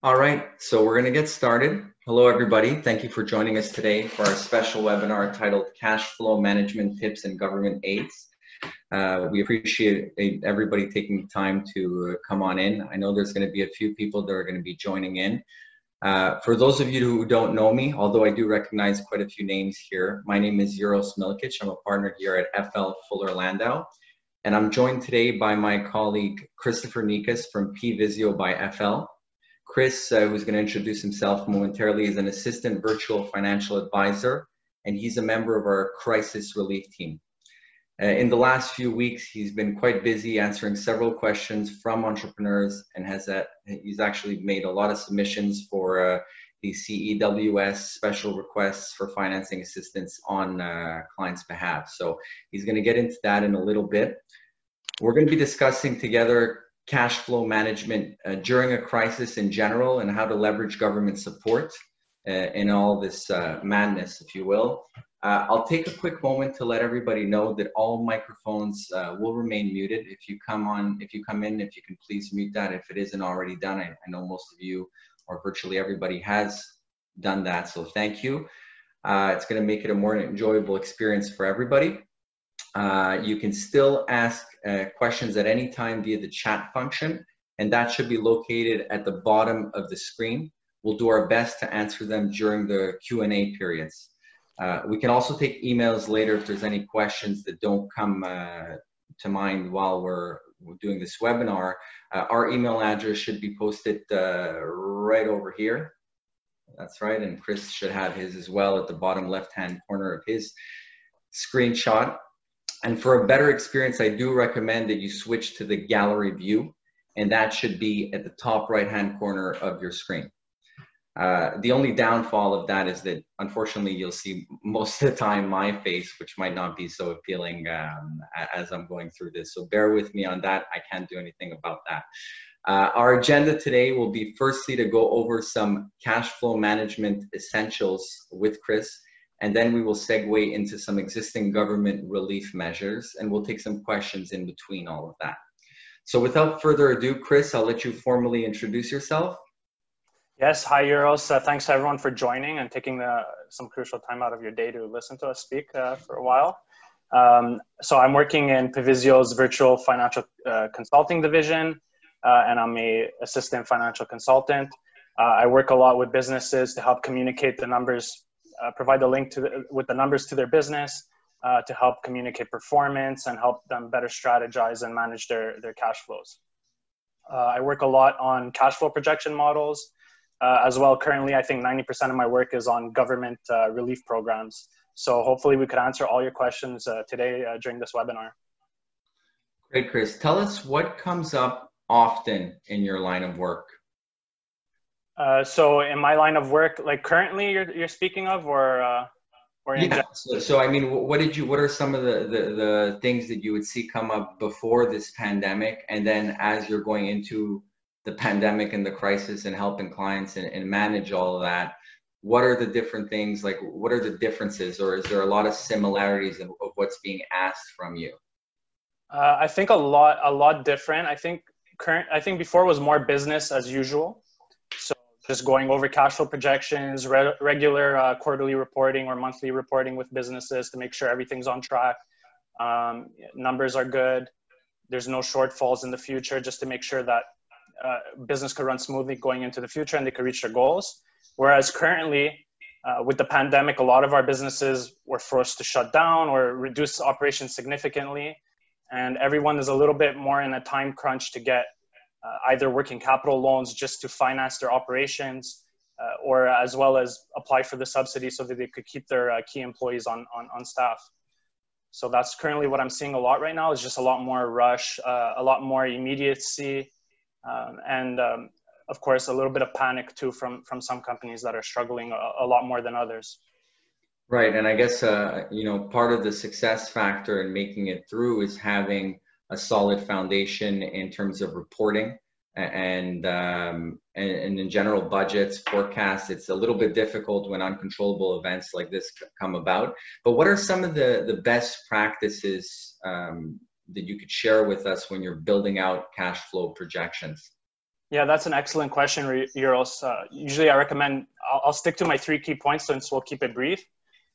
All right, so we're going to get started. Hello, everybody. Thank you for joining us today for our special webinar titled Cash Flow Management Tips and Government Aids. Uh, we appreciate everybody taking the time to uh, come on in. I know there's going to be a few people that are going to be joining in. Uh, for those of you who don't know me, although I do recognize quite a few names here, my name is Euros Milkic. I'm a partner here at FL Fuller Landau. And I'm joined today by my colleague Christopher Nikas from PVisio by FL. Chris, uh, who's going to introduce himself momentarily, is an assistant virtual financial advisor, and he's a member of our crisis relief team. Uh, in the last few weeks, he's been quite busy answering several questions from entrepreneurs and has uh, he's actually made a lot of submissions for uh, the CEWS special requests for financing assistance on uh, clients' behalf. So he's going to get into that in a little bit. We're going to be discussing together cash flow management uh, during a crisis in general and how to leverage government support uh, in all this uh, madness, if you will. Uh, I'll take a quick moment to let everybody know that all microphones uh, will remain muted. If you come on, if you come in, if you can please mute that if it isn't already done. I, I know most of you or virtually everybody has done that, so thank you. Uh, it's going to make it a more enjoyable experience for everybody. Uh, you can still ask uh, questions at any time via the chat function, and that should be located at the bottom of the screen. We'll do our best to answer them during the Q&A periods. Uh, we can also take emails later if there's any questions that don't come uh, to mind while we're, doing this webinar. Uh, our email address should be posted right over here. That's right, and Chris should have his as well at the bottom left-hand corner of his screenshot. And for a better experience, I do recommend that you switch to the gallery view, and that should be at the top right-hand corner of your screen. Uh, the only downfall of that is that unfortunately you'll see most of the time my face, which might not be so appealing um, as I'm going through this. So bear with me on that. I can't do anything about that. Uh, our agenda today will be firstly to go over some cash flow management essentials with Chris and then we will segue into some existing government relief measures, and we'll take some questions in between all of that. So without further ado, Chris, I'll let you formally introduce yourself. Yes, hi Euros. Uh, thanks everyone for joining and taking the, some crucial time out of your day to listen to us speak uh, for a while. Um, so I'm working in PVisio's virtual financial uh, consulting division, uh, and I'm a assistant financial consultant. Uh, I work a lot with businesses to help communicate the numbers uh, provide the link to the, with the numbers to their business uh, to help communicate performance and help them better strategize and manage their, their cash flows. Uh, I work a lot on cash flow projection models uh, as well. Currently, I think 90% of my work is on government uh, relief programs. So hopefully we could answer all your questions today during this webinar. Great, Chris. Tell us what comes up often in your line of work. Uh, so in my line of work, like currently you're, you're speaking of or, uh, or yeah. So, so, I mean, what did you, what are some of the, the, the things that you would see come up before this pandemic? And then as you're going into the pandemic and the crisis and helping clients and, and manage all of that, what are the different things like what are the differences or is there a lot of similarities of, of what's being asked from you uh, i think a lot a lot different i think current i think before was more business as usual just going over cash flow projections, re- regular uh, quarterly reporting or monthly reporting with businesses to make sure everything's on track. Um, numbers are good. There's no shortfalls in the future, just to make sure that uh, business could run smoothly going into the future and they could reach their goals. Whereas currently, uh, with the pandemic, a lot of our businesses were forced to shut down or reduce operations significantly. And everyone is a little bit more in a time crunch to get either working capital loans just to finance their operations uh, or as well as apply for the subsidy so that they could keep their uh, key employees on, on, on staff. So that's currently what I'm seeing a lot right now is just a lot more rush, uh, a lot more immediacy, um, and um, of course a little bit of panic too from from some companies that are struggling a, a lot more than others. Right, and I guess uh, you know part of the success factor in making it through is having a solid foundation in terms of reporting and, um, and, and in general budgets forecasts it's a little bit difficult when uncontrollable events like this come about but what are some of the the best practices um, that you could share with us when you're building out cash flow projections Yeah, that's an excellent question, Euros. Uh, usually I recommend, I'll, I'll, stick to my three key points since we'll keep it brief.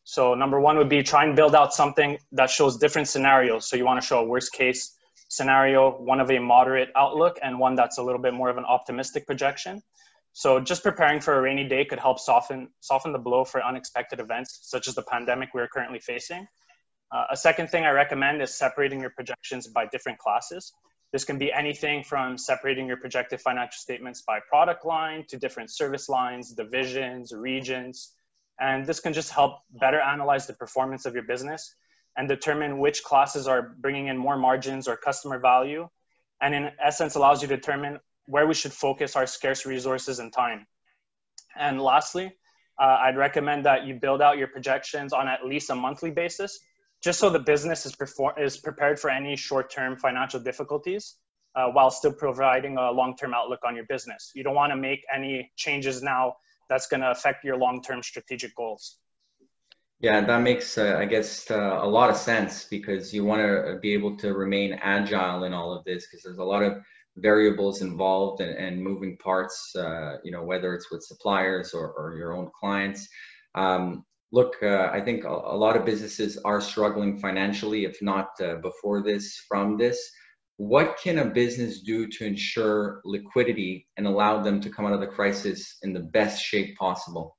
So number one would be try and build out something that shows different scenarios. So you want to show a worst case scenario, one of a moderate outlook, and one that's a little bit more of an optimistic projection. So just preparing for a rainy day could help soften soften the blow for unexpected events such as the pandemic we're currently facing. Uh, a second thing I recommend is separating your projections by different classes. This can be anything from separating your projected financial statements by product line to different service lines, divisions, regions. And this can just help better analyze the performance of your business and determine which classes are bringing in more margins or customer value. And in essence, allows you to determine where we should focus our scarce resources and time. And lastly, uh, I'd recommend that you build out your projections on at least a monthly basis just so the business is, perform- is prepared for any short-term financial difficulties uh, while still providing a long-term outlook on your business. You don't want to make any changes now that's going to affect your long-term strategic goals. Yeah, that makes, uh, I guess, uh, a lot of sense because you want to be able to remain agile in all of this because there's a lot of variables involved and, and moving parts, uh, you know, whether it's with suppliers or, or your own clients. Um, look, uh, I think a, a, lot of businesses are struggling financially, if not uh, before this, from this. What can a business do to ensure liquidity and allow them to come out of the crisis in the best shape possible?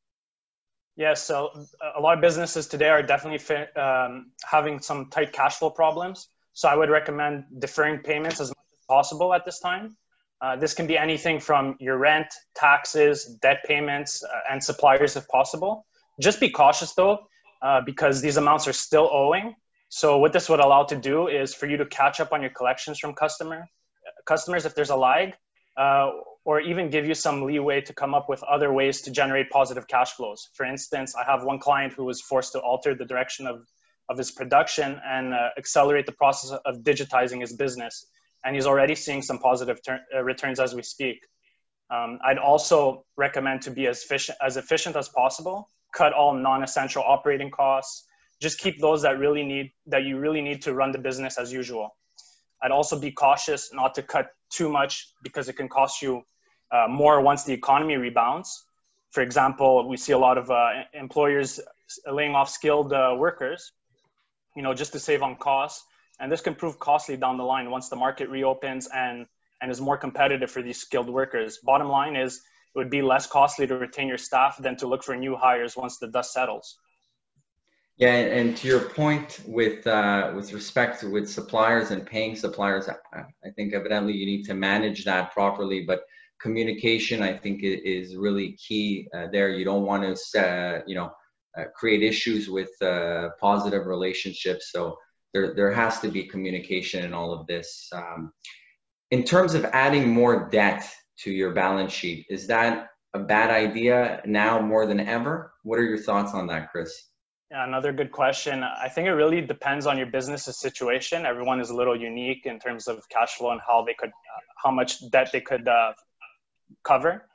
Yeah, so a lot of businesses today are definitely um, having some tight cash flow problems. So I would recommend deferring payments as much as possible at this time. Uh, this can be anything from your rent, taxes, debt payments, uh, and suppliers if possible. Just be cautious though, uh, because these amounts are still owing. So what this would allow to do is for you to catch up on your collections from customer customers if there's a lag, uh, or even give you some leeway to come up with other ways to generate positive cash flows. For instance, I have one client who was forced to alter the direction of, of his production and uh, accelerate the process of digitizing his business. And he's already seeing some positive ter- uh, returns as we speak. Um, I'd also recommend to be as efficient, as efficient as possible cut all non-essential operating costs just keep those that really need that you really need to run the business as usual i'd also be cautious not to cut too much because it can cost you uh, more once the economy rebounds for example we see a lot of uh, employers laying off skilled uh, workers you know just to save on costs and this can prove costly down the line once the market reopens and and is more competitive for these skilled workers bottom line is it would be less costly to retain your staff than to look for new hires once the dust settles. Yeah, and to your point with uh, with respect to with suppliers and paying suppliers, I, I think evidently you need to manage that properly. But communication, I think, is really key uh, there. You don't want to, uh, you know, uh, create issues with uh, positive relationships. So there there has to be communication in all of this. Um, in terms of adding more debt to your balance sheet. Is that a bad idea now more than ever? What are your thoughts on that, Chris? Yeah, another good question. I think it really depends on your business's situation. Everyone is a little unique in terms of cash flow and how they could, uh, how much debt they could uh, cover.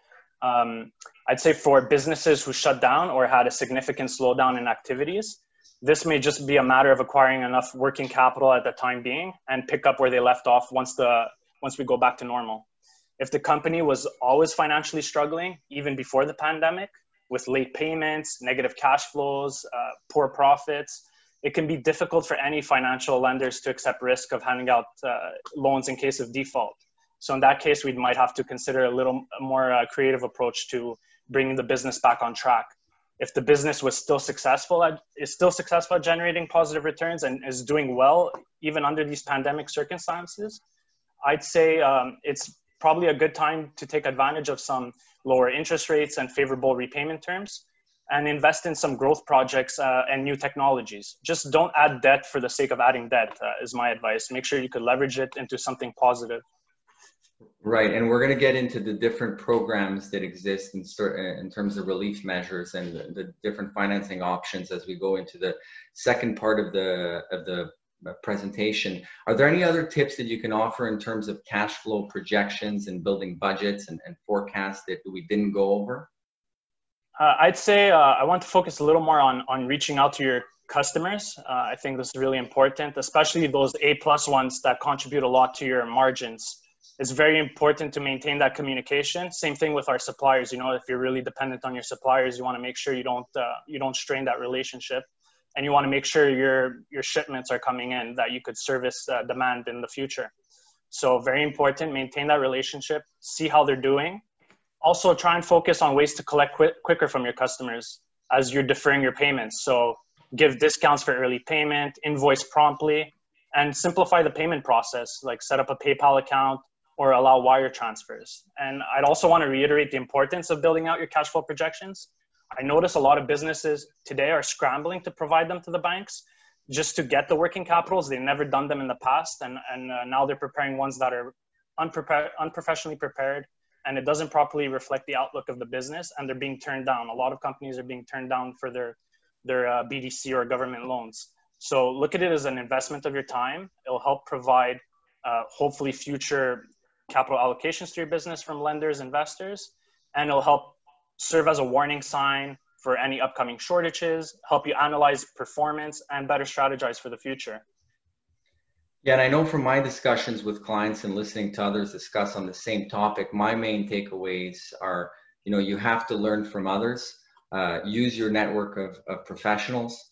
Um, I'd say for businesses who shut down or had a significant slowdown in activities, this may just be a matter of acquiring enough working capital at the time being and pick up where they left off once the once we go back to normal if the company was always financially struggling, even before the pandemic, with late payments, negative cash flows, uh, poor profits, it can be difficult for any financial lenders to accept risk of handing out uh, loans in case of default. So in that case, we might have to consider a little more uh, creative approach to bringing the business back on track. If the business was still successful at, is still successful at generating positive returns and is doing well even under these pandemic circumstances, I'd say um, it's probably a good time to take advantage of some lower interest rates and favorable repayment terms and invest in some growth projects uh, and new technologies. Just don't add debt for the sake of adding debt, uh, is my advice. Make sure you could leverage it into something positive. Right, and we're going to get into the different programs that exist in, in terms of relief measures and the, the different financing options as we go into the second part of the of the presentation. Are there any other tips that you can offer in terms of cash flow projections and building budgets and, and forecasts that we didn't go over? Uh, I'd say uh, I want to focus a little more on, on reaching out to your customers. Uh, I think this is really important, especially those A plus ones that contribute a lot to your margins. It's very important to maintain that communication. Same thing with our suppliers. You know, if you're really dependent on your suppliers, you want to make sure you don't uh, you don't strain that relationship, and you want to make sure your your shipments are coming in that you could service uh, demand in the future. So very important. Maintain that relationship. See how they're doing. Also, try and focus on ways to collect qu- quicker from your customers as you're deferring your payments. So give discounts for early payment, invoice promptly, and simplify the payment process. Like set up a PayPal account or allow wire transfers. And I'd also want to reiterate the importance of building out your cash flow projections. I notice a lot of businesses today are scrambling to provide them to the banks just to get the working capitals. They've never done them in the past, and, and uh, now they're preparing ones that are unprepared, unprofessionally prepared, and it doesn't properly reflect the outlook of the business, and they're being turned down. A lot of companies are being turned down for their, their uh, BDC or government loans. So look at it as an investment of your time. It'll help provide uh, hopefully future capital allocations to your business from lenders, investors, and it'll help serve as a warning sign for any upcoming shortages, help you analyze performance, and better strategize for the future. Yeah, and I know from my discussions with clients and listening to others discuss on the same topic, my main takeaways are, you know, you have to learn from others, uh, use your network of, of professionals,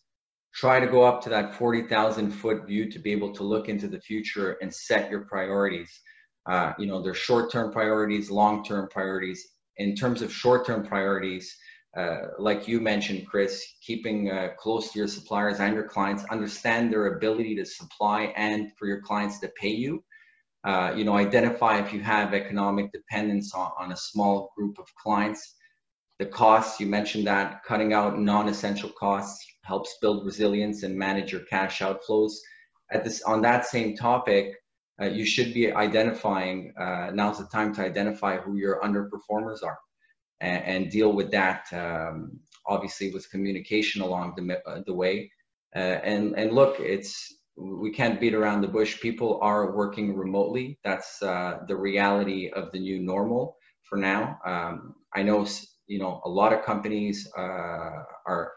try to go up to that 40,000 foot view to be able to look into the future and set your priorities. Uh, you know, there's short-term priorities, long-term priorities. In terms of short-term priorities, uh, like you mentioned, Chris, keeping uh, close to your suppliers and your clients, understand their ability to supply and for your clients to pay you. Uh, you know, identify if you have economic dependence on, on a small group of clients. The costs, you mentioned that cutting out non-essential costs helps build resilience and manage your cash outflows. At this, on that same topic, uh, you should be identifying, uh, now's the time to identify who your underperformers are and, and deal with that, um, obviously with communication along the, uh, the way. Uh, and, and look, it's, we can't beat around the bush. People are working remotely. That's uh, the reality of the new normal for now. Um, I know, you know, a lot of companies uh, are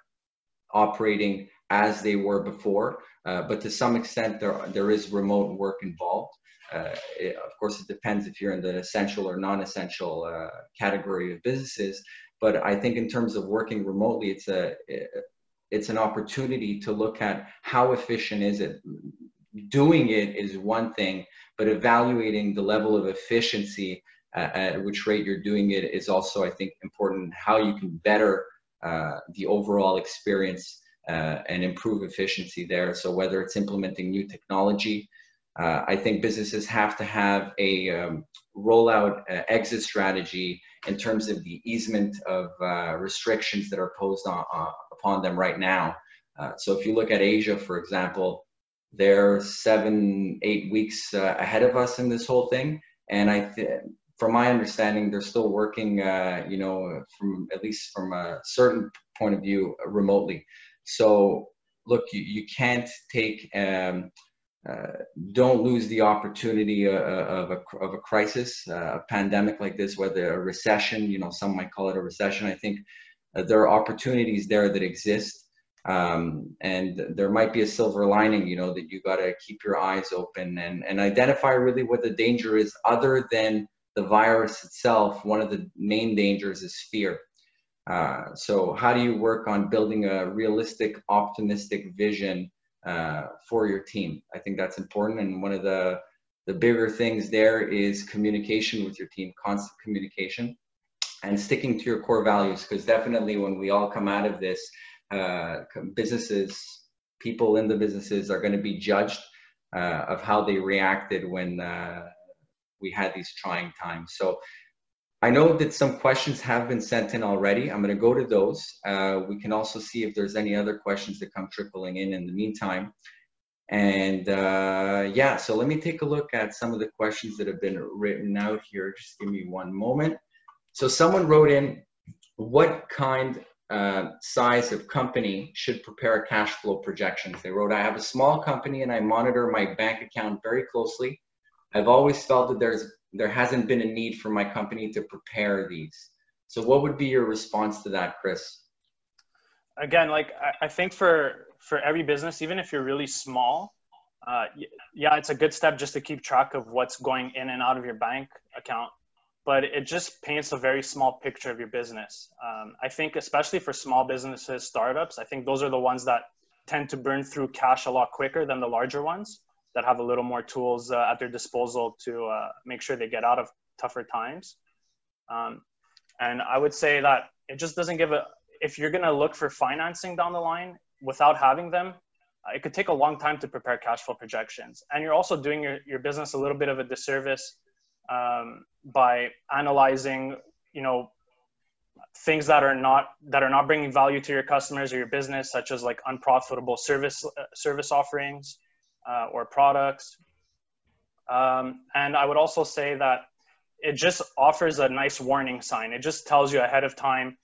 operating as they were before. Uh, but to some extent, there, there is remote work involved. Uh, it, of course, it depends if you're in the essential or non-essential uh, category of businesses. But I think in terms of working remotely, it's a it's an opportunity to look at how efficient is it. Doing it is one thing, but evaluating the level of efficiency at, at which rate you're doing it is also, I think, important. How you can better uh, the overall experience uh, and improve efficiency there. So whether it's implementing new technology, uh, I think businesses have to have a um, rollout uh, exit strategy in terms of the easement of uh, restrictions that are posed on, uh, upon them right now. Uh, so if you look at Asia, for example, they're seven, eight weeks ahead of us in this whole thing. And I, th- from my understanding, they're still working, you know, from at least from a certain point of view, remotely. So look, you, you can't take, um, uh, don't lose the opportunity uh, uh, of, a, of a crisis, uh, a pandemic like this, whether a recession, you know, some might call it a recession. I think uh, there are opportunities there that exist. Um, and there might be a silver lining, you know, that you got to keep your eyes open and, and identify really what the danger is other than the virus itself. One of the main dangers is fear. Uh, so how do you work on building a realistic, optimistic vision uh, for your team? I think that's important. And one of the, the bigger things there is communication with your team, constant communication and sticking to your core values. Because definitely when we all come out of this, uh, businesses, people in the businesses are going to be judged uh, of how they reacted when uh, we had these trying times. So I know that some questions have been sent in already. I'm going to go to those. Uh, we can also see if there's any other questions that come trickling in in the meantime. And uh, yeah, so let me take a look at some of the questions that have been written out here. Just give me one moment. So someone wrote in, what kind uh, size of company should prepare cash flow projections? They wrote, I have a small company and I monitor my bank account very closely. I've always felt that there's there hasn't been a need for my company to prepare these. So what would be your response to that, Chris? Again, like I think for for every business, even if you're really small, Uh, yeah, it's a good step just to keep track of what's going in and out of your bank account, but it just paints a very small picture of your business. Um, I think, especially for small businesses, startups, I think those are the ones that tend to burn through cash a lot quicker than the larger ones that have a little more tools uh, at their disposal to uh, make sure they get out of tougher times. Um, and I would say that it just doesn't give a, if you're going to look for financing down the line without having them, uh, it could take a long time to prepare cash flow projections. And you're also doing your, your business a little bit of a disservice um, by analyzing, you know, things that are not that are not bringing value to your customers or your business, such as like unprofitable service uh, service offerings uh, or products. Um, and I would also say that it just offers a nice warning sign. It just tells you ahead of time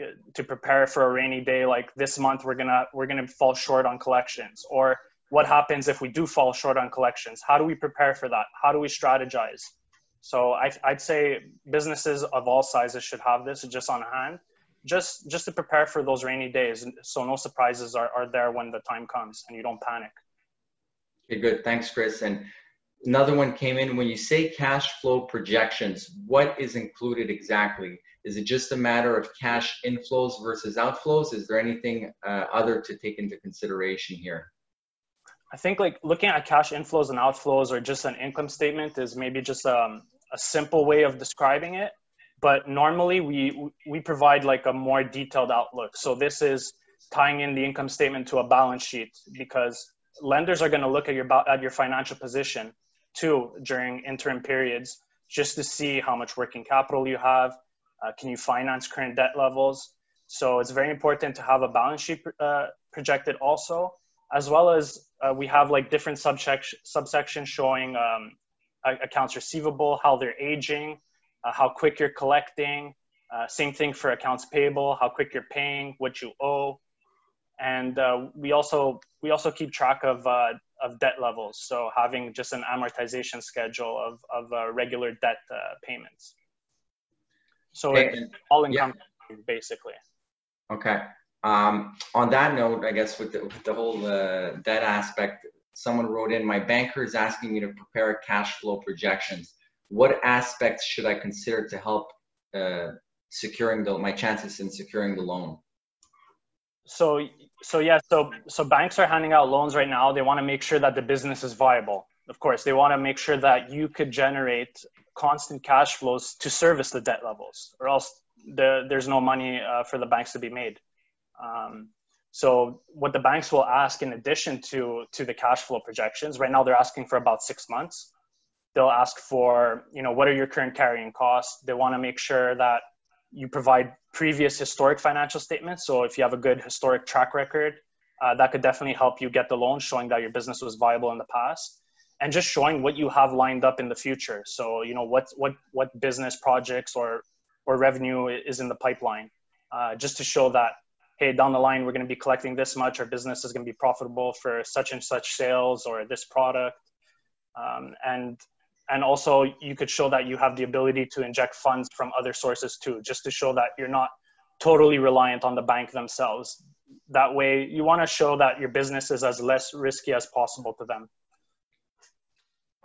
uh, to prepare for a rainy day like this month we're gonna we're gonna fall short on collections. Or what happens if we do fall short on collections? How do we prepare for that? How do we strategize? So I, i'd say businesses of all sizes should have this just on hand just just to prepare for those rainy days. So no surprises are, are there when the time comes and you don't panic okay good thanks chris and another one came in when you say cash flow projections what is included exactly is it just a matter of cash inflows versus outflows? Is there anything uh, other to take into consideration here? I think like looking at cash inflows and outflows or just an income statement is maybe just um, a simple way of describing it. But normally we we provide like a more detailed outlook. So this is tying in the income statement to a balance sheet because lenders are going to look at your at your financial position too during interim periods just to see how much working capital you have, uh, can you finance current debt levels? So it's very important to have a balance sheet uh, projected also, as well as uh, we have like different subsection, subsections showing um, accounts receivable, how they're aging, uh, how quick you're collecting. Uh, same thing for accounts payable, how quick you're paying, what you owe. And uh, we also we also keep track of of debt levels. So having just an amortization schedule of of regular debt payments. So it's all income yeah. basically. Okay. Um, on that note, I guess with the, with the whole uh, debt aspect, someone wrote in, my banker is asking me to prepare cash flow projections. What aspects should I consider to help uh, securing the, my chances in securing the loan? So, so yeah, so, so banks are handing out loans right now. They want to make sure that the business is viable. Of course, they want to make sure that you could generate constant cash flows to service the debt levels, or else the, there's no money uh, for the banks to be made. Um, so what the banks will ask in addition to to the cash flow projections, right now they're asking for about six months. They'll ask for, you know, what are your current carrying costs? They want to make sure that you provide previous historic financial statements. So if you have a good historic track record, uh, that could definitely help you get the loan, showing that your business was viable in the past and just showing what you have lined up in the future. So you know what what what business projects or or revenue is in the pipeline, uh, just to show that hey down the line we're going to be collecting this much, our business is going to be profitable for such and such sales or this product, um, and and also you could show that you have the ability to inject funds from other sources too, just to show that you're not totally reliant on the bank themselves. That way, you want to show that your business is as less risky as possible to them.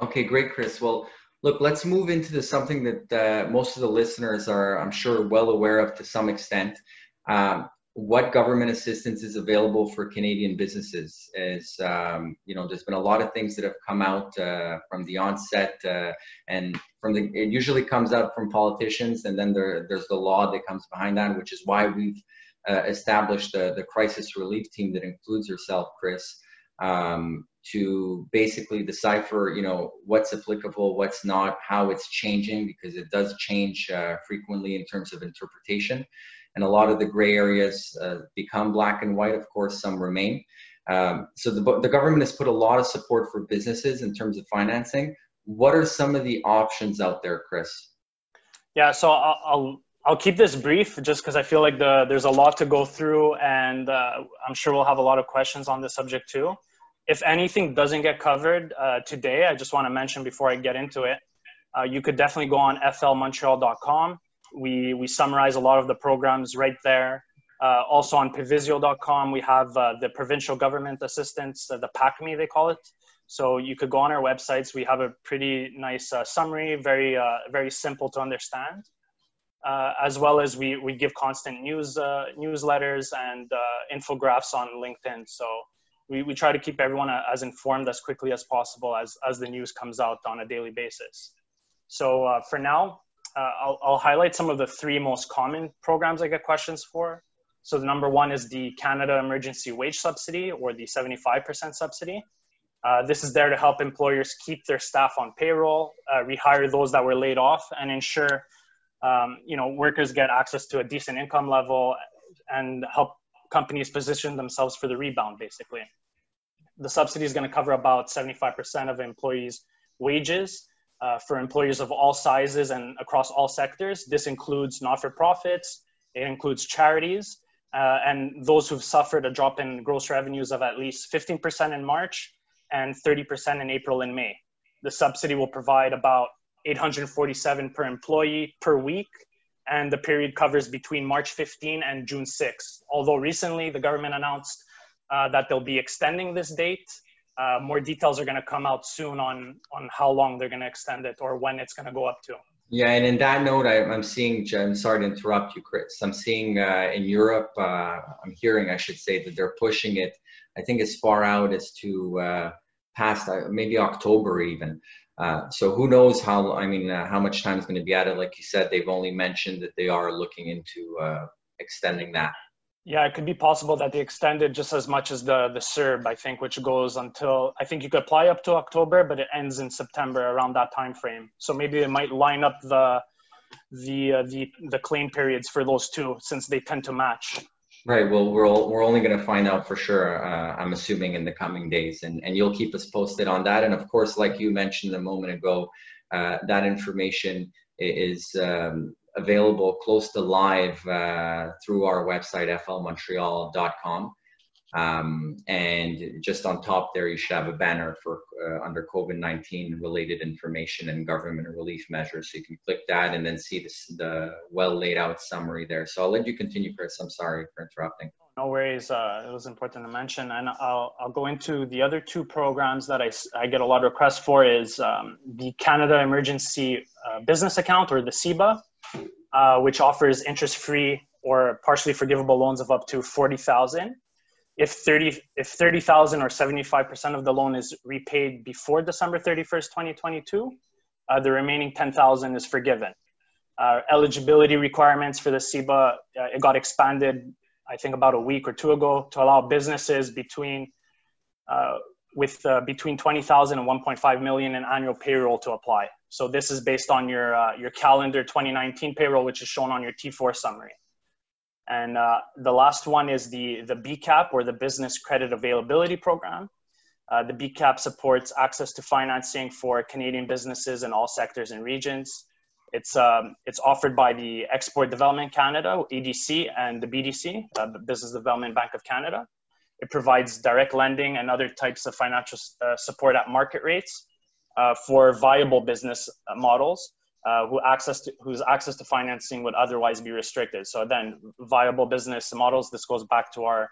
Okay, great, Chris. Well, look, let's move into the, something that uh, most of the listeners are, I'm sure, well aware of to some extent. Um, what government assistance is available for Canadian businesses? Is um, you know, there's been a lot of things that have come out uh, from the onset, uh, and from the it usually comes out from politicians, and then there, there's the law that comes behind that, which is why we've uh, established the, the crisis relief team that includes yourself, Chris. Um, to basically decipher, you know, what's applicable, what's not, how it's changing, because it does change uh, frequently in terms of interpretation. And a lot of the gray areas uh, become black and white. Of course, some remain. Um, so the, the government has put a lot of support for businesses in terms of financing. What are some of the options out there, Chris? Yeah, so I'll, I'll I'll keep this brief just because I feel like the, there's a lot to go through, and uh, I'm sure we'll have a lot of questions on this subject too if anything doesn't get covered uh, today, I just want to mention before I get into it, uh, you could definitely go on flmontreal.com. We, we summarize a lot of the programs right there. Uh, also on Pvisio.com, we have uh, the provincial government assistance, uh, the PACME they call it. So you could go on our websites. We have a pretty nice uh, summary, very uh, very simple to understand, uh, as well as we we give constant news newsletters and infographics on LinkedIn. So we, we try to keep everyone as informed as quickly as possible as as the news comes out on a daily basis. So for now, I'll, I'll highlight some of the three most common programs I get questions for. So the number one is the Canada Emergency Wage Subsidy or the 75% subsidy. Uh, this is there to help employers keep their staff on payroll, uh, rehire those that were laid off, and ensure um, you know workers get access to a decent income level and help companies position themselves for the rebound. Basically, the subsidy is going to cover about 75% of employees' wages uh, for employers of all sizes and across all sectors. This includes not-for-profits, it includes charities, uh, and those who've suffered a drop in gross revenues of at least 15% in March and 30% in April and May. The subsidy will provide about 847 per employee per week, and the period covers between March 15 and June 6. Although recently the government announced uh, that they'll be extending this date. Uh, more details are going to come out soon on on how long they're going to extend it or when it's going to go up to. Yeah, and in that note, I, am seeing. I'm sorry to interrupt you, Chris. I'm seeing uh, in Europe. Uh, I'm hearing, I should say, that they're pushing it I think as far out as to uh, past uh, maybe October even. Uh, so who knows how? I mean, how much time is going to be added? Like you said, they've only mentioned that they are looking into extending that. Yeah, it could be possible that they extended just as much as the the CERB, I think, which goes until I think you could apply up to October, but it ends in September around that time frame. So maybe they might line up the the uh, the the claim periods for those two since they tend to match. Right. Well, we're all, we're only going to find out for sure. Uh, I'm assuming in the coming days, and and you'll keep us posted on that. And of course, like you mentioned a moment ago, uh, that information is um, available close to live uh, through our website flmontreal.com. Um, and just on top there, you should have a banner for uh, under COVID-19 related information and government relief measures. So you can click that and then see this, the well laid out summary there. So I'll let you continue, Chris. I'm sorry for interrupting. No worries. Uh, it was important to mention. And I'll, I'll go into the other two programs that I, I get a lot of requests for is um, the Canada Emergency uh, Business Account or the CEBA, uh, which offers interest-free or partially forgivable loans of up to 40,000 if 30 if 30,000 or 75% of the loan is repaid before December 31st 2022 uh, the remaining 10,000 is forgiven. Uh, eligibility requirements for the CEBA uh, it got expanded I think about a week or two ago to allow businesses between uh, with uh, between 20,000 and 1.5 million in annual payroll to apply so this is based on your uh, your calendar 2019 payroll which is shown on your T4 summary and uh, the last one is the, the BCAP or the Business Credit Availability Program. Uh, the BCAP supports access to financing for Canadian businesses in all sectors and regions. It's, um, it's offered by the Export Development Canada, EDC, and the BDC, uh, Business Development Bank of Canada. It provides direct lending and other types of financial uh, support at market rates uh, for viable business uh, models uh, who access to, whose access to financing would otherwise be restricted. So then, viable business models. This goes back to our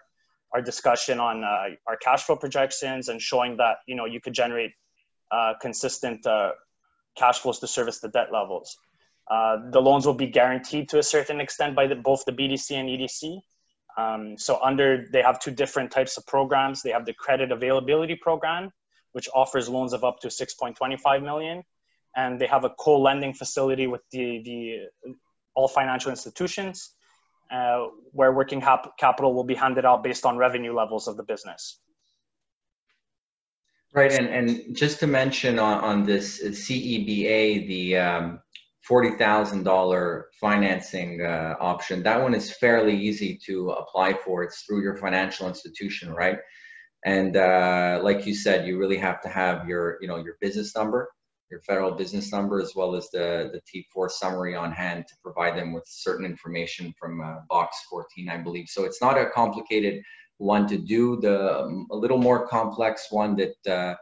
our discussion on uh, our cash flow projections and showing that you know you could generate uh, consistent cash flows to service the debt levels. The loans will be guaranteed to a certain extent by the, both the BDC and EDC. Um, so under they have two different types of programs. They have the credit availability program, which offers loans of up to 6.25 million and they have a co-lending facility with the, the all financial institutions uh, where working cap- capital will be handed out based on revenue levels of the business. Right, and, and just to mention on, on this CEBA, the um, $40,000 financing uh, option, that one is fairly easy to apply for. It's through your financial institution, right? And uh, like you said, you really have to have your, you know, your business number your federal business number as well as the, the T4 summary on hand to provide them with certain information from uh, box 14, I believe. So it's not a complicated one to do. The um, a little more complex one that uh,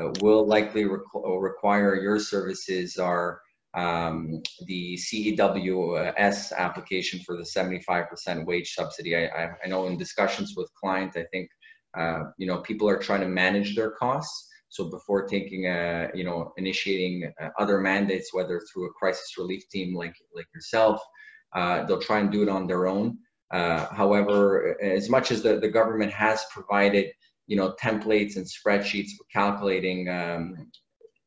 uh, will likely requ- require your services are um, the CEWS application for the 75% wage subsidy. I, I, I, know in discussions with clients, I think uh, you know people are trying to manage their costs So before taking a, you know, initiating uh, other mandates, whether through a crisis relief team like like yourself, uh, they'll try and do it on their own. Uh, however, as much as the, the government has provided, you know, templates and spreadsheets for calculating um,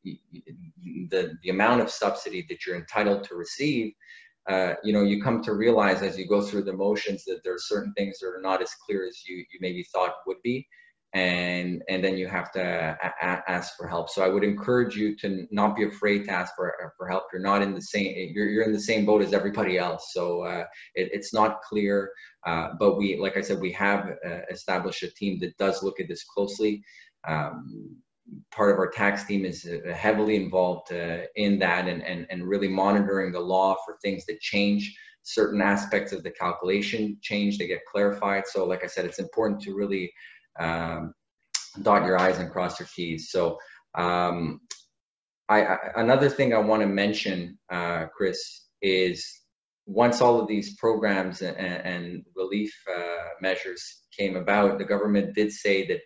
the, the amount of subsidy that you're entitled to receive, uh, you know, you come to realize as you go through the motions that there are certain things that are not as clear as you, you maybe thought would be. And, and then you have to a- ask for help. So I would encourage you to not be afraid to ask for, for help. You're not in the same, you're, you're in the same boat as everybody else. So uh, it, it's not clear, uh, but we, like I said, we have uh, established a team that does look at this closely. Um, part of our tax team is uh, heavily involved uh, in that and, and, and really monitoring the law for things that change. Certain aspects of the calculation change they get clarified. So like i said it's important to really um, dot your i's and cross your t's. So um, I, I, another thing i want to mention uh, chris is once all of these programs and, and relief uh, measures came about the government did say that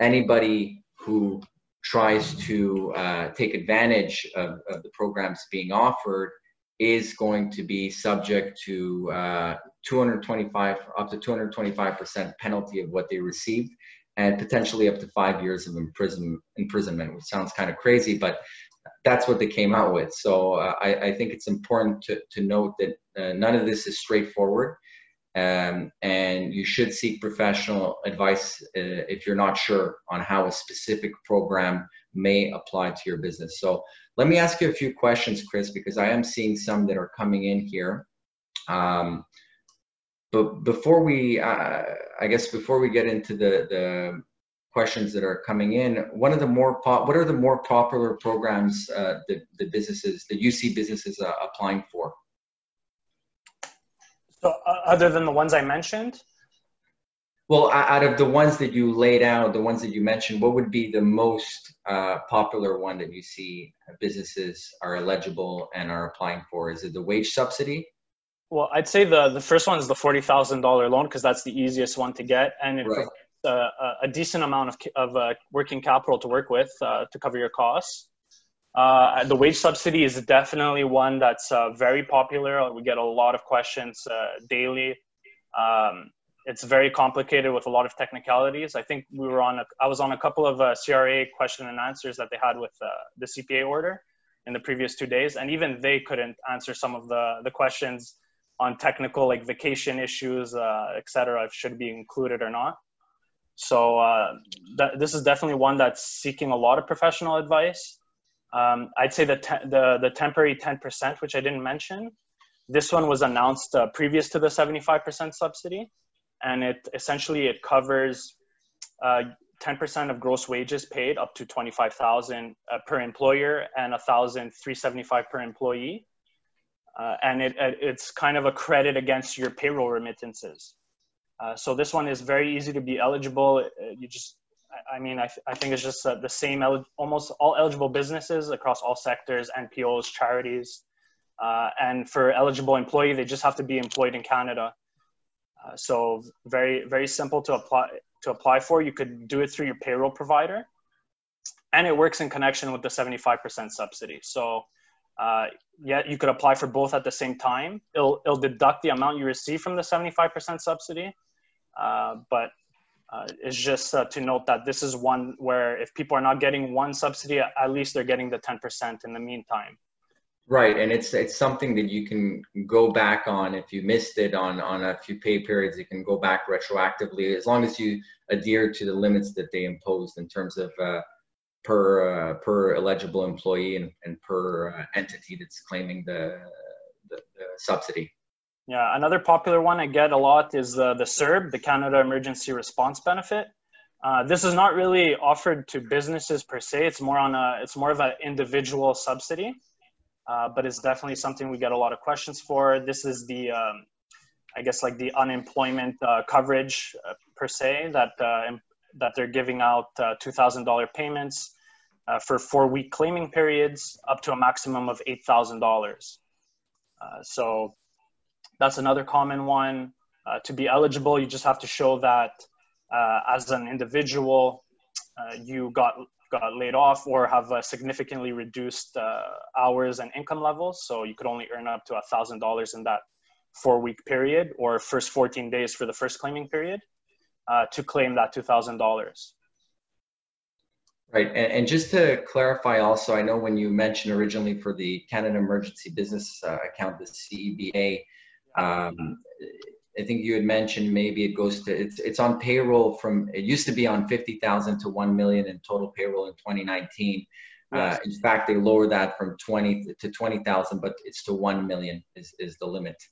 anybody who tries to uh, take advantage of, of, the programs being offered is going to be subject to uh, 225 up to 225% penalty of what they received and potentially up to five years of imprison, imprisonment which sounds kind of crazy but that's what they came out with. So uh, I, I, think it's important to, to note that uh, none of this is straightforward um, and you should seek professional advice uh, if you're not sure on how a specific program may apply to your business. So let me ask you a few questions, Chris, because I am seeing some that are coming in here. Um, but before we, uh, I guess before we get into the, the questions that are coming in, one of the more pop, what are the more popular programs uh, that the businesses, that you see businesses uh, applying for? So uh, other than the ones I mentioned? Well, out of the ones that you laid out, the ones that you mentioned, what would be the most uh, popular one that you see businesses are eligible and are applying for? Is it the wage subsidy? Well, I'd say the, the first one is the $40,000 loan because that's the easiest one to get. And it right. provides a, a, decent amount of, of uh, working capital to work with uh, to cover your costs. Uh, the wage subsidy is definitely one that's uh, very popular. We get a lot of questions uh, daily. Um, it's very complicated with a lot of technicalities. I think we were on. A, I was on a couple of uh, CRA question and answers that they had with uh, the CPA order in the previous two days, and even they couldn't answer some of the the questions on technical like vacation issues, et cetera, if should be included or not. So that, this is definitely one that's seeking a lot of professional advice. Um, I'd say the, te- the, the temporary 10%, which I didn't mention, this one was announced uh, previous to the 75% subsidy. And it essentially, it covers uh, 10% of gross wages paid up to 25,000 uh, per employer and 1,375 per employee. Uh, and it, it's kind of a credit against your payroll remittances. Uh, so this one is very easy to be eligible. Uh, you just I mean, I, I think it's just uh, the same, el- almost all eligible businesses across all sectors, NPOs, charities. Uh, and for eligible employee, they just have to be employed in Canada. Uh, so very, very simple to apply, to apply for. You could do it through your payroll provider. And it works in connection with the 75% subsidy. So uh, yeah, you could apply for both at the same time. It'll, it'll deduct the amount you receive from the 75% subsidy. Uh, but uh, is just uh, to note that this is one where if people are not getting one subsidy, at least they're getting the 10% in the meantime. Right, and it's it's something that you can go back on if you missed it on on a few pay periods. You can go back retroactively as long as you adhere to the limits that they imposed in terms of uh, per uh, per eligible employee and, and per uh, entity that's claiming the, the, the subsidy. Yeah, another popular one I get a lot is uh, the CERB, the Canada Emergency Response Benefit. Uh, this is not really offered to businesses per se. It's more on a, it's more of an individual subsidy, uh, but it's definitely something we get a lot of questions for. This is the, um, I guess, like the unemployment uh, coverage uh, per se that uh, that they're giving out two thousand dollar payments for four week claiming periods, up to a maximum of eight thousand dollars. so that's another common one. Uh, to be eligible, you just have to show that uh, as an individual, uh, you got got laid off or have uh, significantly reduced uh, hours and income levels. So you could only earn up to $1,000 in that four week period or first 14 days for the first claiming period uh, to claim that $2,000. Right. And, and, just to clarify also, I know when you mentioned originally for the Canada Emergency Business Account, the CEBA, um, I think you had mentioned maybe it goes to it's it's on payroll from it used to be on fifty thousand to one million in total payroll in 2019. Uh, yes. Uh, in fact, they lowered that from 20 to 20,000, but it's to 1 million is, is the limit.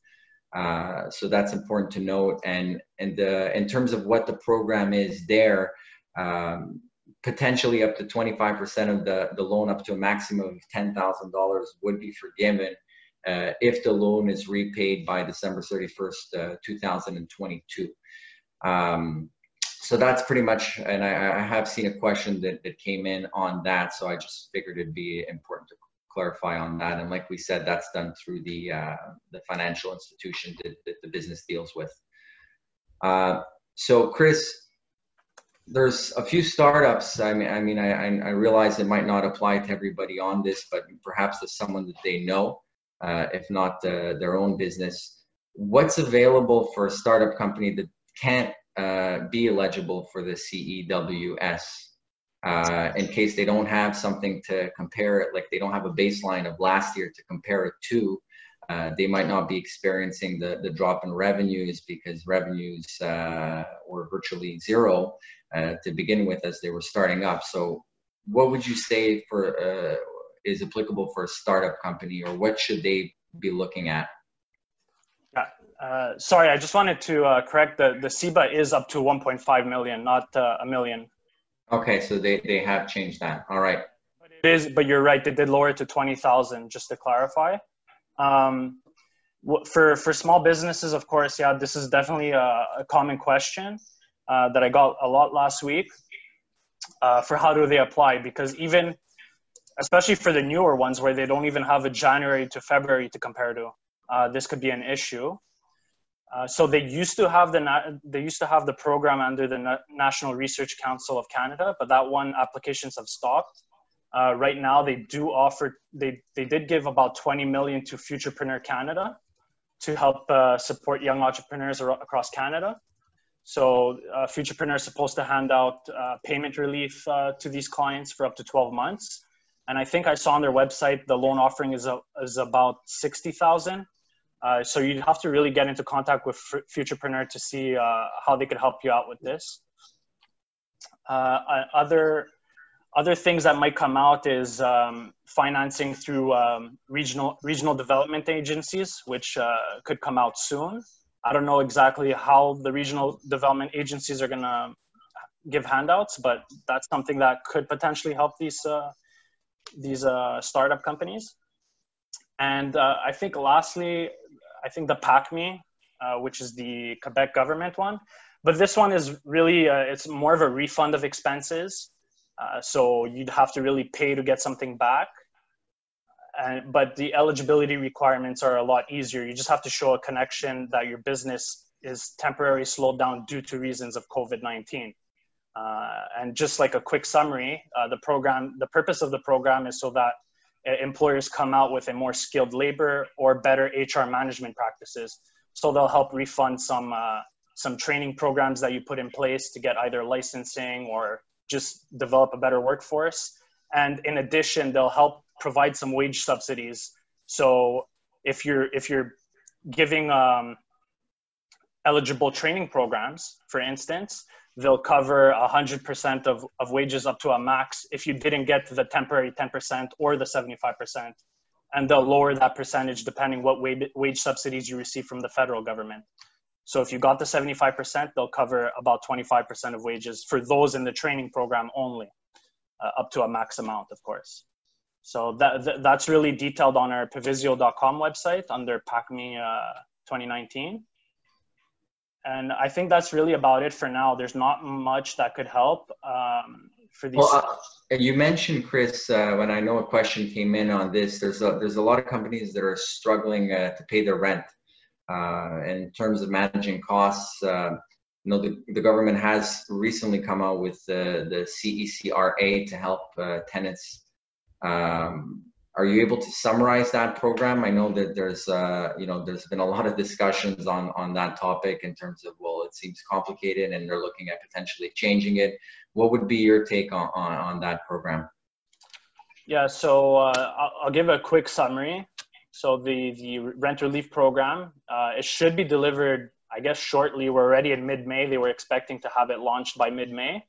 Uh, so that's important to note. And, and uh, in terms of what the program is there, um, potentially up to 25% of the, the loan up to a maximum of $10,000 would be forgiven uh, if the loan is repaid by December 31st, uh, 2022. Um, so that's pretty much, and I, I, have seen a question that, that came in on that, so I just figured it'd be important to clarify on that. And like we said, that's done through the uh, the financial institution that, that, the business deals with. Uh, so, Chris, there's a few startups. I mean, I mean, I, I realize it might not apply to everybody on this, but perhaps to someone that they know uh, if not uh, their own business. What's available for a startup company that can't uh, be eligible for the CEWS uh, in case they don't have something to compare it, like they don't have a baseline of last year to compare it to? Uh, they might not be experiencing the, the drop in revenues because revenues uh, were virtually zero to begin with as they were starting up. So, what would you say for is applicable for a startup company or what should they be looking at? Yeah, uh, sorry, I just wanted to uh, correct the, the CEBA is up to 1.5 million, not uh, a million. Okay, so they, they have changed that. All right. But it is, but you're right, they did lower it to 20,000, just to clarify. Um, for, for small businesses, of course, yeah, this is definitely a, a common question uh, that I got a lot last week. Uh, for how do they apply? Because even especially for the newer ones where they don't even have a January to February to compare to. Uh, this could be an issue. Uh, so they used to have the na- they used to have the program under the na- National Research Council of Canada, but that one applications have stopped. Uh, right now, they do offer they they did give about 20 million to Futurepreneur Canada to help uh, support young entrepreneurs ar- across Canada. So uh, Futurepreneur is supposed to hand out uh, payment relief to these clients for up to 12 months and I think I saw on their website the loan offering is a, is about sixty thousand. Uh, so you'd have to really get into contact with F- Futurepreneur to see uh, how they could help you out with this. Uh, other other things that might come out is um, financing through um, regional regional development agencies, which uh, could come out soon. I don't know exactly how the regional development agencies are going to give handouts, but that's something that could potentially help these uh, these uh, startup companies. And uh, I think lastly, I think the PACME, uh, which is the Quebec government one, but this one is really, uh, it's more of a refund of expenses. Uh, so you'd have to really pay to get something back. And, but the eligibility requirements are a lot easier. You just have to show a connection that your business is temporarily slowed down due to reasons of COVID-19. Uh, and just like a quick summary, uh, the program, the purpose of the program is so that uh, employers come out with a more skilled labor or better HR management practices. So they'll help refund some uh, some training programs that you put in place to get either licensing or just develop a better workforce. And in addition, they'll help provide some wage subsidies. So if you're if you're giving um, eligible training programs, for instance, they'll cover 100% of, of wages up to a max if you didn't get the temporary 10% or the 75%. And they'll lower that percentage depending what wage, wage subsidies you receive from the federal government. So if you got the 75%, they'll cover about 25% of wages for those in the training program only, uh, up to a max amount, of course. So that, that, that's really detailed on our pavisio.com website under PACME uh, 2019 and I think that's really about it for now. There's not much that could help um, for these. Well, uh, you mentioned Chris uh, when I know a question came in on this. There's a there's a lot of companies that are struggling uh, to pay their rent. Uh, in terms of managing costs, uh, you know, the, the government has recently come out with the, the CECRA to help uh, tenants. Um, are you able to summarize that program? I know that there's, uh, you know, there's been a lot of discussions on on that topic in terms of, well, it seems complicated, and they're looking at potentially changing it. What would be your take on on, on that program? Yeah, so uh, I'll, give a quick summary. So the the rent relief program, uh, it should be delivered I guess shortly. We're already in mid-May. They were expecting to have it launched by mid-May.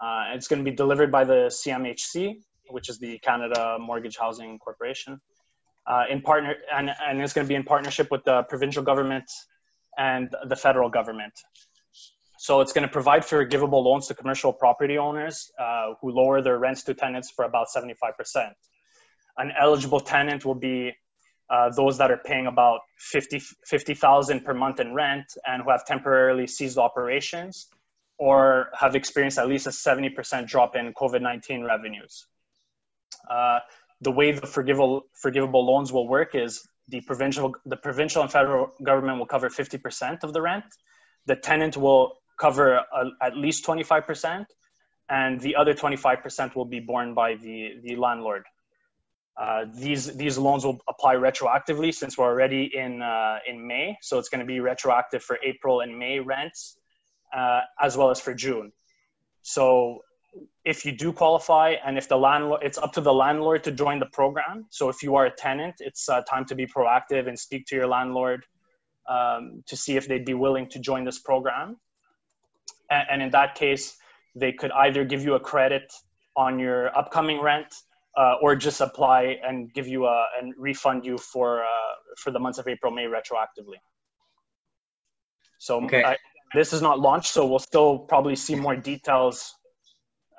Uh, it's going to be delivered by the CMHC, which is the Canada Mortgage Housing Corporation, uh, in partner, and, and it's going to be in partnership with the provincial government and the federal government. So it's going to provide forgivable loans to commercial property owners uh, who lower their rents to tenants for about 75%. An eligible tenant will be uh, those that are paying about 50 50,000 per month in rent and who have temporarily ceased operations or have experienced at least a 70% drop in COVID-19 revenues. Uh, the way the forgivable, forgivable loans will work is the provincial, the provincial and federal government will cover 50% of the rent. The tenant will cover a, at least 25%, and the other 25% will be borne by the, the landlord. Uh, these these loans will apply retroactively since we're already in uh, in May, so it's going to be retroactive for April and May rents, uh, as well as for June. So if you do qualify, and if the landlord, it's up to the landlord to join the program. So if you are a tenant, it's uh, time to be proactive and speak to your landlord um, to see if they'd be willing to join this program. And, and in that case, they could either give you a credit on your upcoming rent uh, or just apply and give you a and refund you for uh, for the months of April, May retroactively. So okay. I, this is not launched, so we'll still probably see more details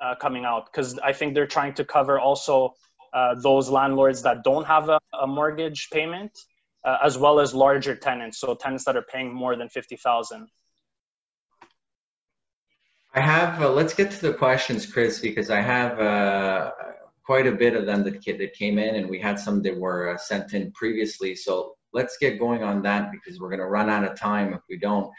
uh, coming out because I think they're trying to cover also uh, those landlords that don't have a, a mortgage payment, uh, as well as larger tenants, so tenants that are paying more than fifty thousand. I have. Uh, let's get to the questions, Chris, because I have quite a bit of them that, that came in, and we had some that were uh, sent in previously. So let's get going on that because we're going to run out of time if we don't.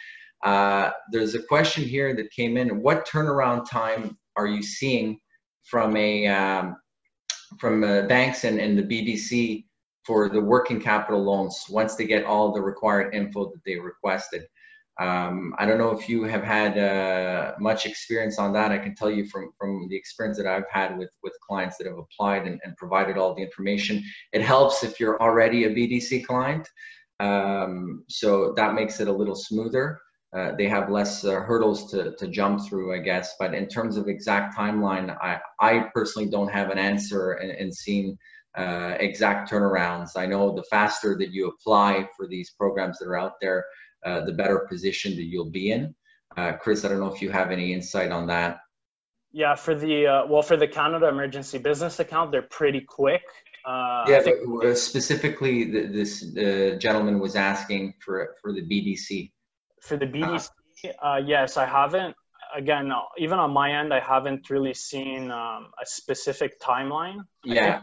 Uh, there's a question here that came in. What turnaround time are you seeing from a um, from uh, banks and, and the BDC for the working capital loans once they get all the required info that they requested? Um, I don't know if you have had uh, much experience on that. I can tell you from, from the experience that I've had with, with clients that have applied and, and provided all the information. It helps if you're already a BDC client. Um, so that makes it a little smoother. Uh, they have less uh, hurdles to, to jump through, I guess. But in terms of exact timeline, I, I personally don't have an answer in seeing uh, exact turnarounds. I know the faster that you apply for these programs that are out there, uh, the better position that you'll be in. Uh, Chris, I don't know if you have any insight on that. Yeah, for the uh, well, for the Canada Emergency Business Account, they're pretty quick. Uh, yeah, think- uh, specifically, the, this gentleman was asking for for the BDC. For the BDC, yes, I haven't. Again, even on my end, I haven't really seen um, a specific timeline. Yeah.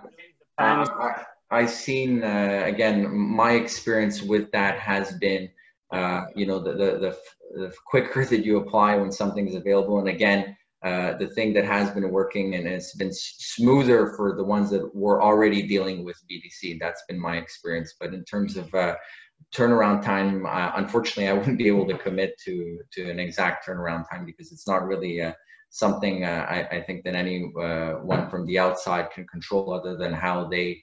I I've seen again. My experience with that has been uh, you know, the, the, the, the, quicker that you apply when something is available. And again, uh, the thing that has been working and it's been smoother for the ones that were already dealing with BDC. That's been my experience. But in terms of uh, turnaround time, uh, unfortunately, I wouldn't be able to commit to to an exact turnaround time because it's not really uh, something uh, I, I, think that anyone from the outside can control, other than how they,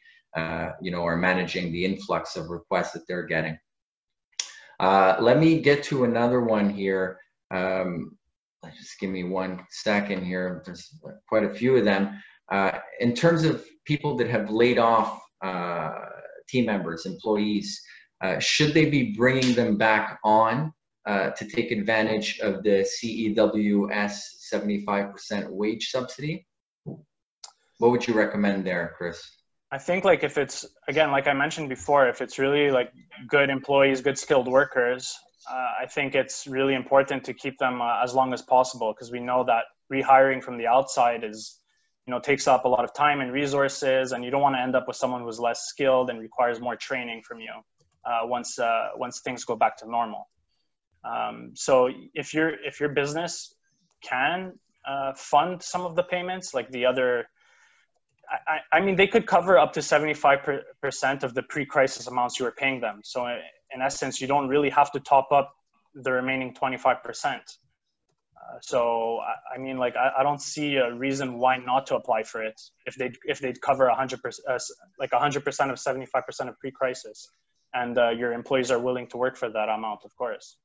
you know, are managing the influx of requests that they're getting. Uh, let me get to another one here. Um, just give me one second here. There's quite a few of them. Uh, in terms of people that have laid off uh, team members, employees, uh, should they be bringing them back on uh, to take advantage of the CEWS 75% wage subsidy? What would you recommend there, Chris? I think like if it's again like I mentioned before, if it's really like good employees, good skilled workers, uh, I think it's really important to keep them uh, as long as possible because we know that rehiring from the outside is you know takes up a lot of time and resources, and you don't want to end up with someone who's less skilled and requires more training from you uh, once uh, once things go back to normal. Um, so if your if your business can uh, fund some of the payments, like the other, I, I mean, they could cover up to seventy five percent of the pre-crisis amounts you were paying them. So in essence, you don't really have to top up the remaining twenty five percent. Uh, so I, mean, like I, I, don't see a reason why not to apply for it if they if they'd cover hundred percent, uh, like hundred percent of seventy five percent of pre-crisis, and uh, your employees are willing to work for that amount, of course.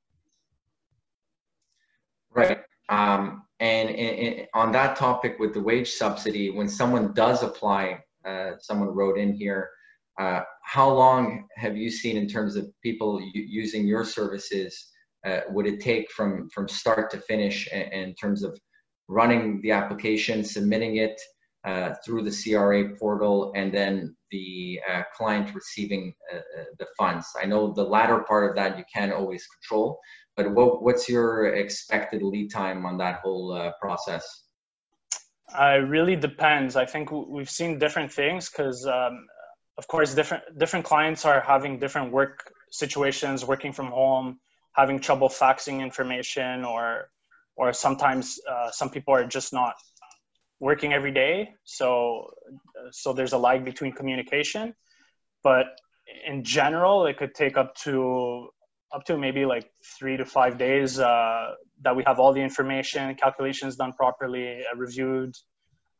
Right. Um, and, and, on that topic with the wage subsidy, when someone does apply, uh, someone wrote in here, uh, how long have you seen in terms of people using your services? Uh, would it take from from start to finish in, in terms of running the application, submitting it uh, through the CRA portal, and then the uh, client receiving uh, the funds? I know the latter part of that you can't always control, but what, what's your expected lead time on that whole uh, process? Uh, it really depends. I think we've seen different things because, um, of course, different different clients are having different work situations, working from home, having trouble faxing information, or or sometimes uh, some people are just not working every day. So so there's a lag between communication, but in general, it could take up to up to maybe like three to five days uh, that we have all the information, calculations done properly, uh, reviewed,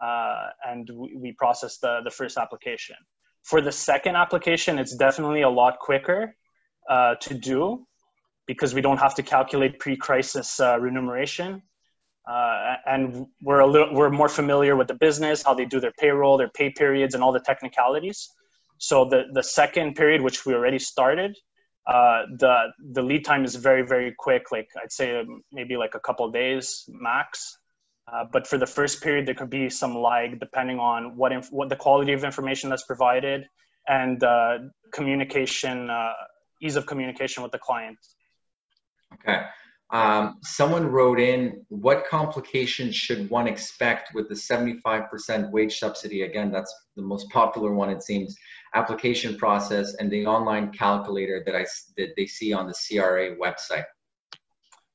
uh, and we, we process the, the first application. For the second application, it's definitely a lot quicker uh, to do because we don't have to calculate pre-crisis uh, remuneration. Uh, and we're a little, we're more familiar with the business, how they do their payroll, their pay periods, and all the technicalities. So the, the second period, which we already started, uh, the the lead time is very very quick like i'd say maybe like a couple days max. Uh, but for the first period there could be some lag depending on what inf- what the quality of information that's provided and uh, communication uh, ease of communication with the client. Okay um, someone wrote in what complications should one expect with the 75% wage subsidy again that's the most popular one it seems application process and the online calculator that I that they see on the CRA website.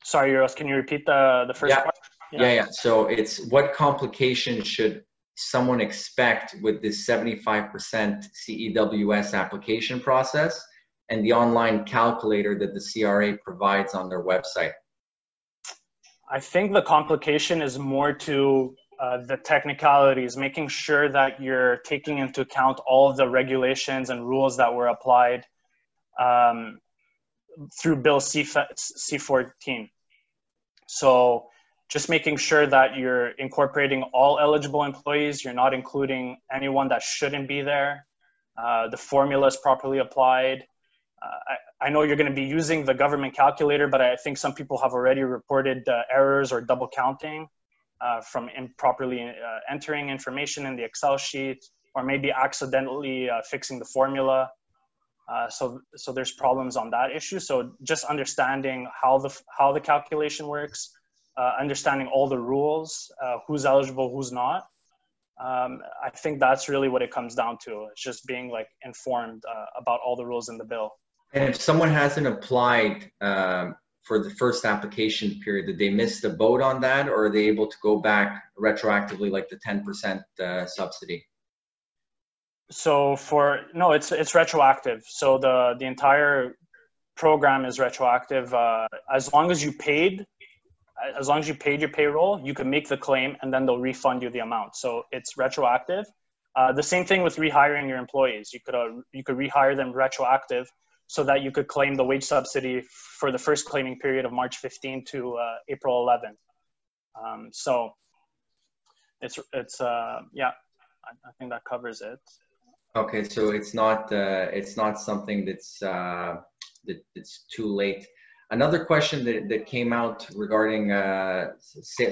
Sorry, Euros, can you repeat the the first yeah. part? Yeah. yeah, yeah. So it's what complications should someone expect with this 75% CEWS application process and the online calculator that the CRA provides on their website? I think the complication is more to uh, the technicalities, making sure that you're taking into account all of the regulations and rules that were applied um, through Bill C- C14. So just making sure that you're incorporating all eligible employees, you're not including anyone that shouldn't be there. Uh, the formula is properly applied. I, I, know you're going to be using the government calculator, but I think some people have already reported uh, errors or double counting uh, from improperly uh, entering information in the Excel sheet or maybe accidentally fixing the formula. Uh, so, so there's problems on that issue. So just understanding how the, how the calculation works, uh, understanding all the rules, uh, who's eligible, who's not. Um, I think that's really what it comes down to. It's just being like informed about all the rules in the bill. And if someone hasn't applied um, for the first application period, did they miss the boat on that, or are they able to go back retroactively, like the 10% uh, subsidy? So for no, it's it's retroactive. So the the entire program is retroactive. Uh, as long as you paid, as long as you paid your payroll, you can make the claim, and then they'll refund you the amount. So it's retroactive. Uh, the same thing with rehiring your employees. You could uh, you could rehire them retroactive so that you could claim the wage subsidy for the first claiming period of March 15 to uh, April 11. Um, so it's it's uh, yeah, I, I, think that covers it. Okay, so it's not uh, it's not something that's uh, that it's too late. Another question that, that came out regarding uh,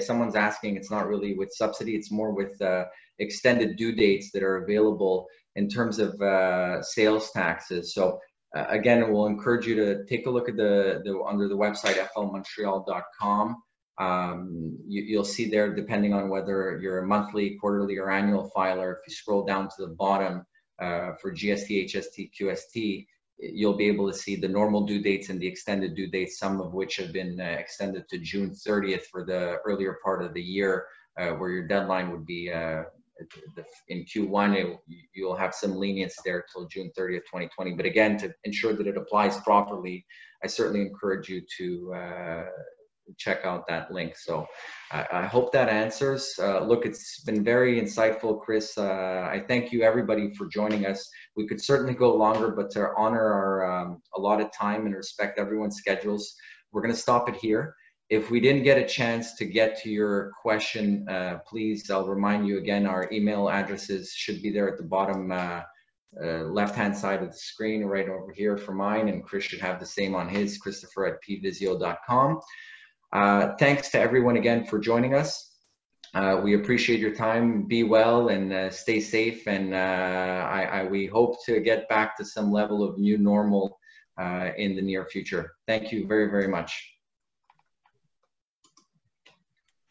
someone's asking, it's not really with subsidy, it's more with uh, extended due dates that are available in terms of uh, sales taxes. So uh, again, we'll encourage you to take a look at the, the under the website flmontreal.com. Um, you, will see there, depending on whether you're a monthly, quarterly, or annual filer, if you scroll down to the bottom uh, for GST, HST, QST, you'll be able to see the normal due dates and the extended due dates, some of which have been uh, extended to June 30th for the earlier part of the year, uh, where your deadline would be uh, in Q1. It, you'll have some lenience there till June 30th, 2020. But again, to ensure that it applies properly, I certainly encourage you to uh, check out that link. So I, I hope that answers. Uh, look, it's been very insightful, Chris. Uh, I thank you everybody for joining us. We could certainly go longer, but to honor our um, allotted time and respect everyone's schedules, we're going to stop it here. If we didn't get a chance to get to your question, uh, please, I'll remind you again, our email addresses should be there at the bottom uh, uh, left-hand side of the screen right over here for mine, and Chris should have the same on his, christopher at pvisio.com. Uh, thanks to everyone again for joining us. Uh, we appreciate your time. Be well and uh, stay safe. And uh, I, I, we hope to get back to some level of new normal uh, in the near future. Thank you very, very much.